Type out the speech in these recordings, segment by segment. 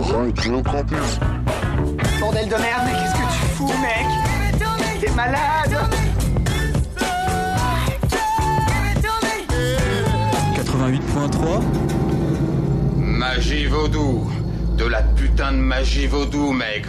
Radio Campus. Bordel de merde, mais qu'est-ce que tu fous, mec T'es malade 88.3 Magie vaudou. De la putain de magie vaudou, mec.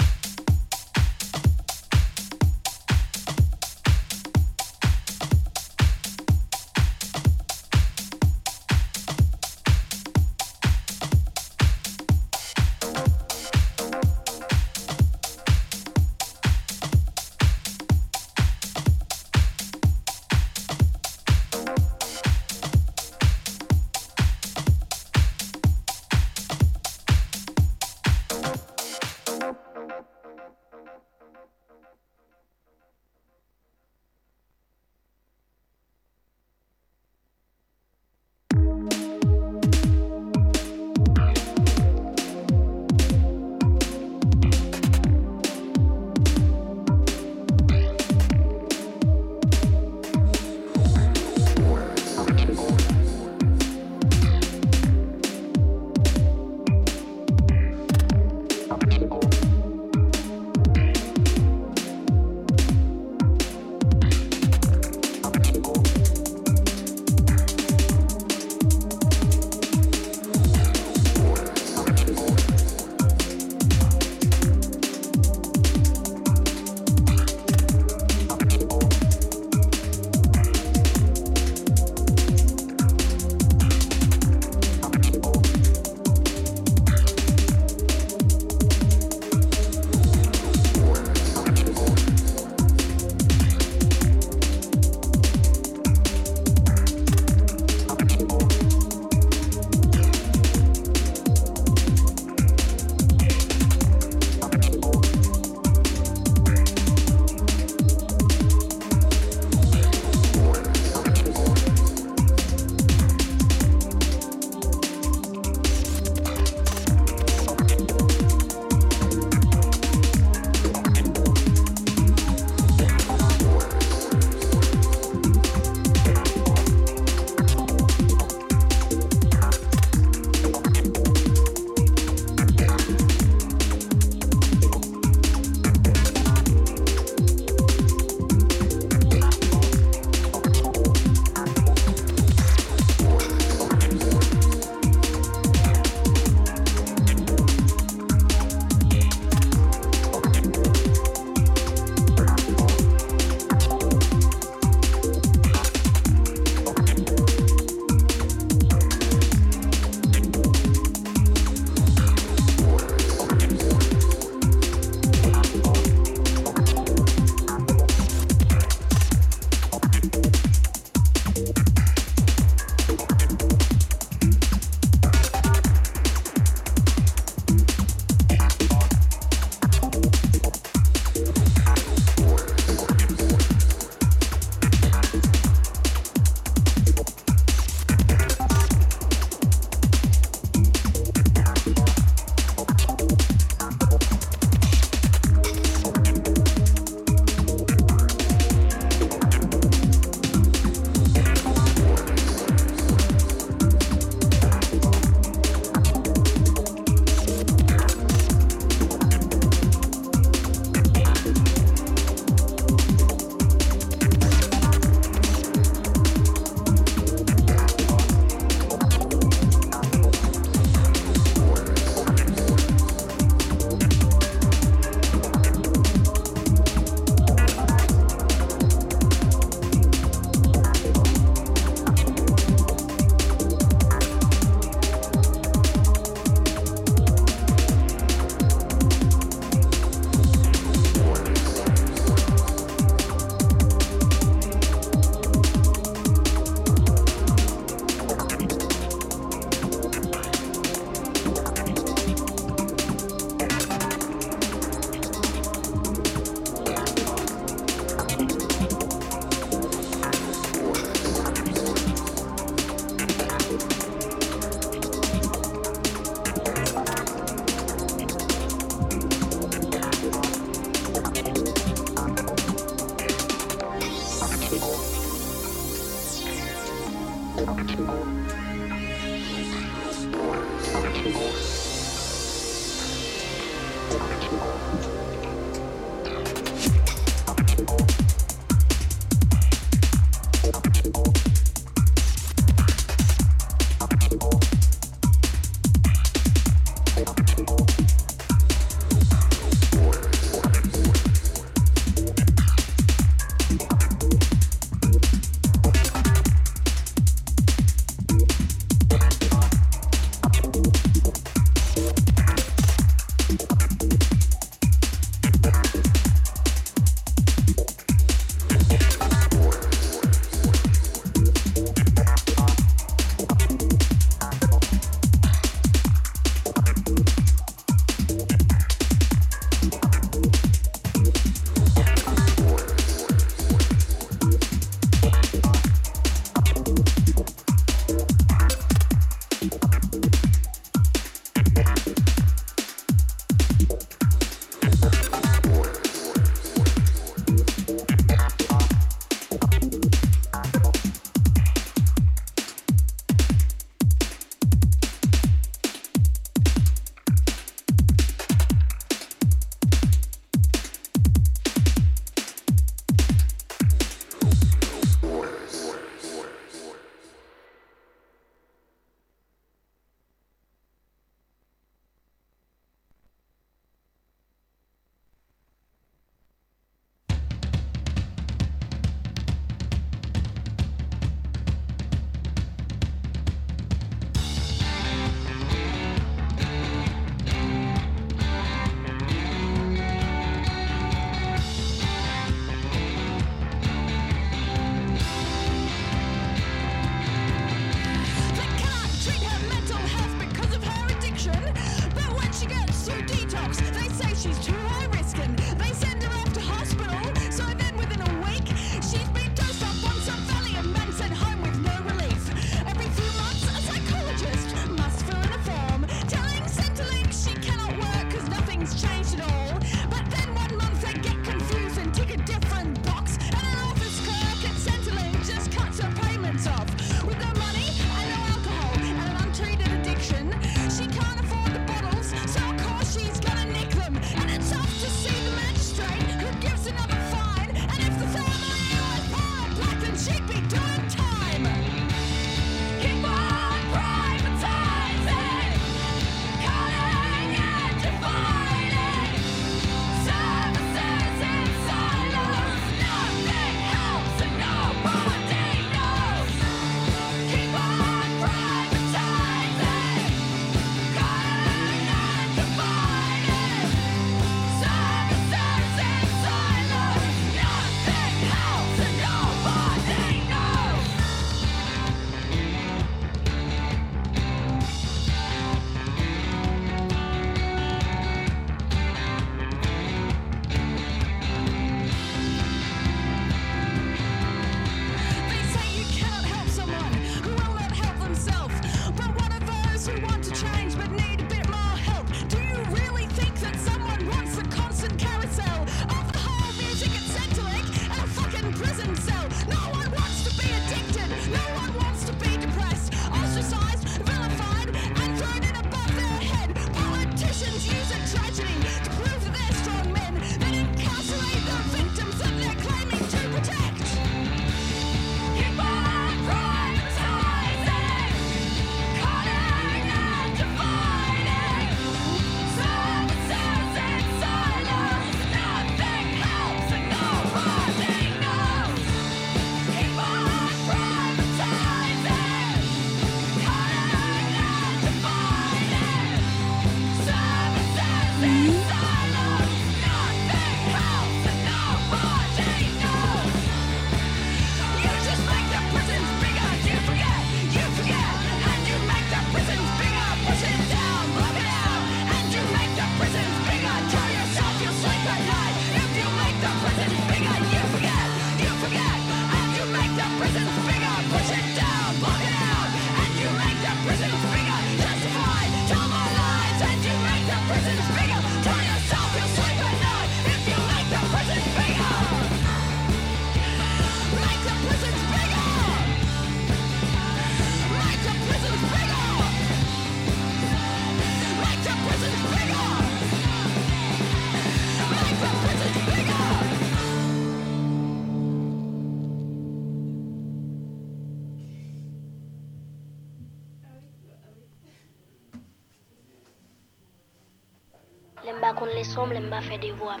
fè devwam.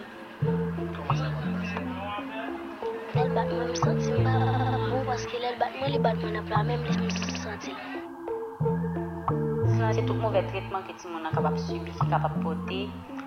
Lèl bat mwen msanti mba mwen paske lèl bat mwen li bat mwen ap la mèm lèl msanti. Se tout mouve tretman ki ti moun an kapap subi, ki kapap pote,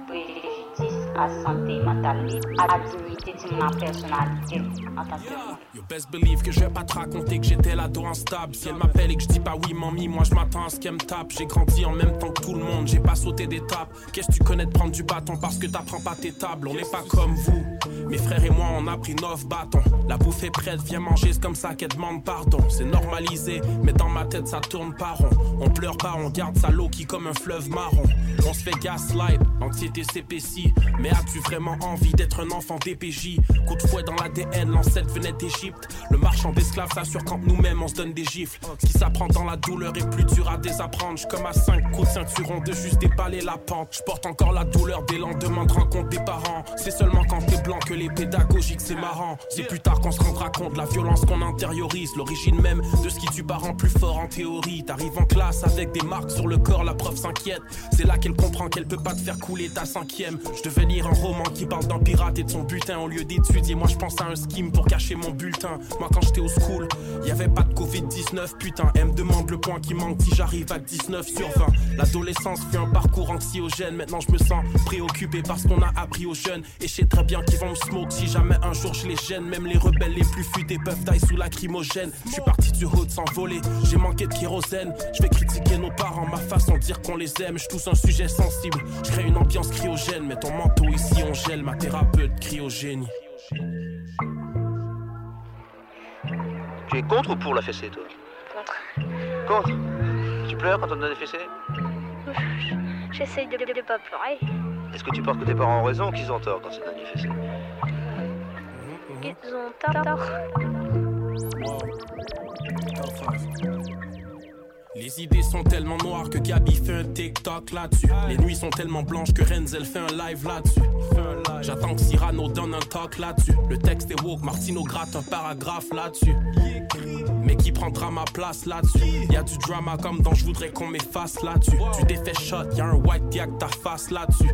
prejudis a sante mental li, a dignite ti moun an personalite an tanke moun. You best believe que je vais pas te raconter que j'étais là dos instable. Si elle m'appelle et que je dis pas oui, mamie, moi je m'attends à ce qu'elle me tape. J'ai grandi en même temps que tout le monde, j'ai pas sauté d'étape. Qu'est-ce que tu connais de prendre du bâton parce que t'apprends pas tes tables? On n'est pas comme vous. Mes frères et moi, on a pris neuf bâtons. La bouffe est prête, viens manger, c'est comme ça qu'elle demande pardon. C'est normalisé, mais dans ma tête ça tourne pas rond. On pleure pas, on garde sa l'eau qui comme un fleuve marron. On se fait gaslight, anxiété s'épaissit. Mais as-tu vraiment envie d'être un enfant DPJ Coup de fouet dans l'ADN, l'ancêtre venait Le marchand d'esclaves s'assure quand nous-mêmes on se donne des gifles. Ce qui s'apprend dans la douleur est plus dur à désapprendre. Comme à 5 coups de ceinturon de juste déballer la pente. Je porte encore la douleur des lendemains de rencontre des parents. C'est seulement quand t'es blanc que les pédagogiques c'est marrant. C'est plus tard qu'on se rendra compte de la violence qu'on intériorise. L'origine même de ce qui tue parents plus fort en théorie. T'arrives en classe avec des marques sur le corps, la prof s'inquiète. C'est là qu'elle comprend qu'elle peut pas te faire couler ta cinquième. Je devais lire un roman qui parle d'un pirate et de son butin au lieu d'étudier. Moi je pense à un scheme pour cacher mon Moi quand j'étais au school, y avait pas de Covid-19, putain. Elle me demande le point qui manque si j'arrive à 19 sur 20. L'adolescence fait un parcours anxiogène. Maintenant je me sens préoccupé parce qu'on a appris aux jeunes. Et je sais très bien qu'ils vont me smoke si jamais un jour je les gêne. Même les rebelles les plus futés peuvent tailler sous lacrymogène. Je suis parti du haut sans voler, j'ai manqué de kérosène. Je vais critiquer nos parents, ma façon de dire qu'on les aime. Je un sujet sensible, je crée une ambiance cryogène. Mais ton manteau ici on gèle, ma thérapeute cryogénie. Tu es contre ou pour la fessée, toi Contre. Contre Tu pleures quand on te donne des fessées J'essaye de ne pas pleurer. Est-ce que tu penses que tes parents ont raison ou qu'ils ont tort quand c'est donne des fessées Ils ont tort. Les idées sont tellement noires que Gabi fait un TikTok là-dessus. Les nuits sont tellement blanches que Renzel fait un live là-dessus. J'attends que Cyrano donne un talk là-dessus. Le texte est woke, Martino gratte un paragraphe là-dessus. Mais qui prendra ma place là-dessus? Y a du drama comme dans Je voudrais qu'on m'efface là-dessus. Tu fait shot, y a un white diac ta face là-dessus.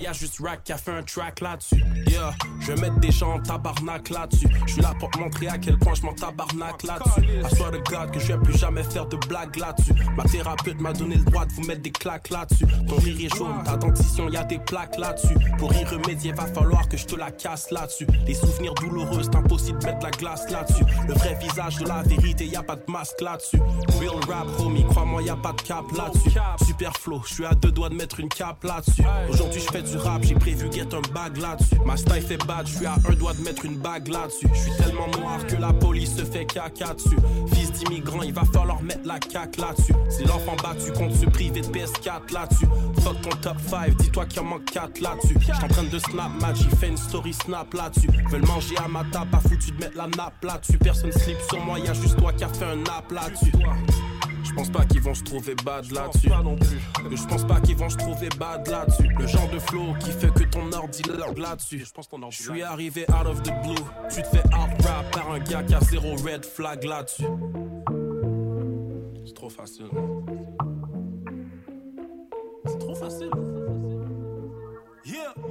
Y'a juste Rack qui a fait un track là-dessus. Yeah, je vais mettre des gens en tabarnak là-dessus. Je suis là pour te montrer à quel point je m'en tabarnak là-dessus. De God que je vais plus jamais faire de blagues là-dessus. Ma thérapeute m'a donné le droit de vous mettre des claques là-dessus. Ton rire est jaune, ta dentition, y a des plaques là-dessus. Pour y remédier, va falloir que je te la casse là-dessus. Les souvenirs douloureux, c'est impossible de mettre la glace là-dessus. Le vrai visage de la vérité, y a pas de masque là-dessus. Real rap, homie, crois-moi, y a pas de cap là-dessus. Super flow, je suis à deux doigts de mettre une cape là-dessus. Aujourd'hui, je fais rap, j'ai prévu get un bag là-dessus. Ma style fait bad, je suis à un doigt de mettre une bague là-dessus. Je suis tellement noir que la police se fait caca dessus. Fils d'immigrant, il va falloir mettre la caque là-dessus. Si l'enfant battu compte se priver de PS4 là-dessus. Fuck ton top 5, dis-toi qu'il en manque 4 là-dessus. J'suis en train de snap match, j'ai fait une story snap là-dessus. Veulent manger à ma table, pas foutu de mettre la nappe là-dessus. Personne slip sur moi, y'a juste toi qui a fait un nap là-dessus. Je pense pas qu'ils vont se trouver bad là-dessus. non plus. Je pense pas qu'ils vont se trouver bad là-dessus. Le genre de flow qui fait que ton ordi là-dessus. Je pense ton Je suis arrivé out of the blue. Tu te fais out rap par un gars qui a zéro red flag là-dessus. C'est trop facile. C'est trop facile. Yeah.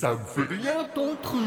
ça me fait rien ton truc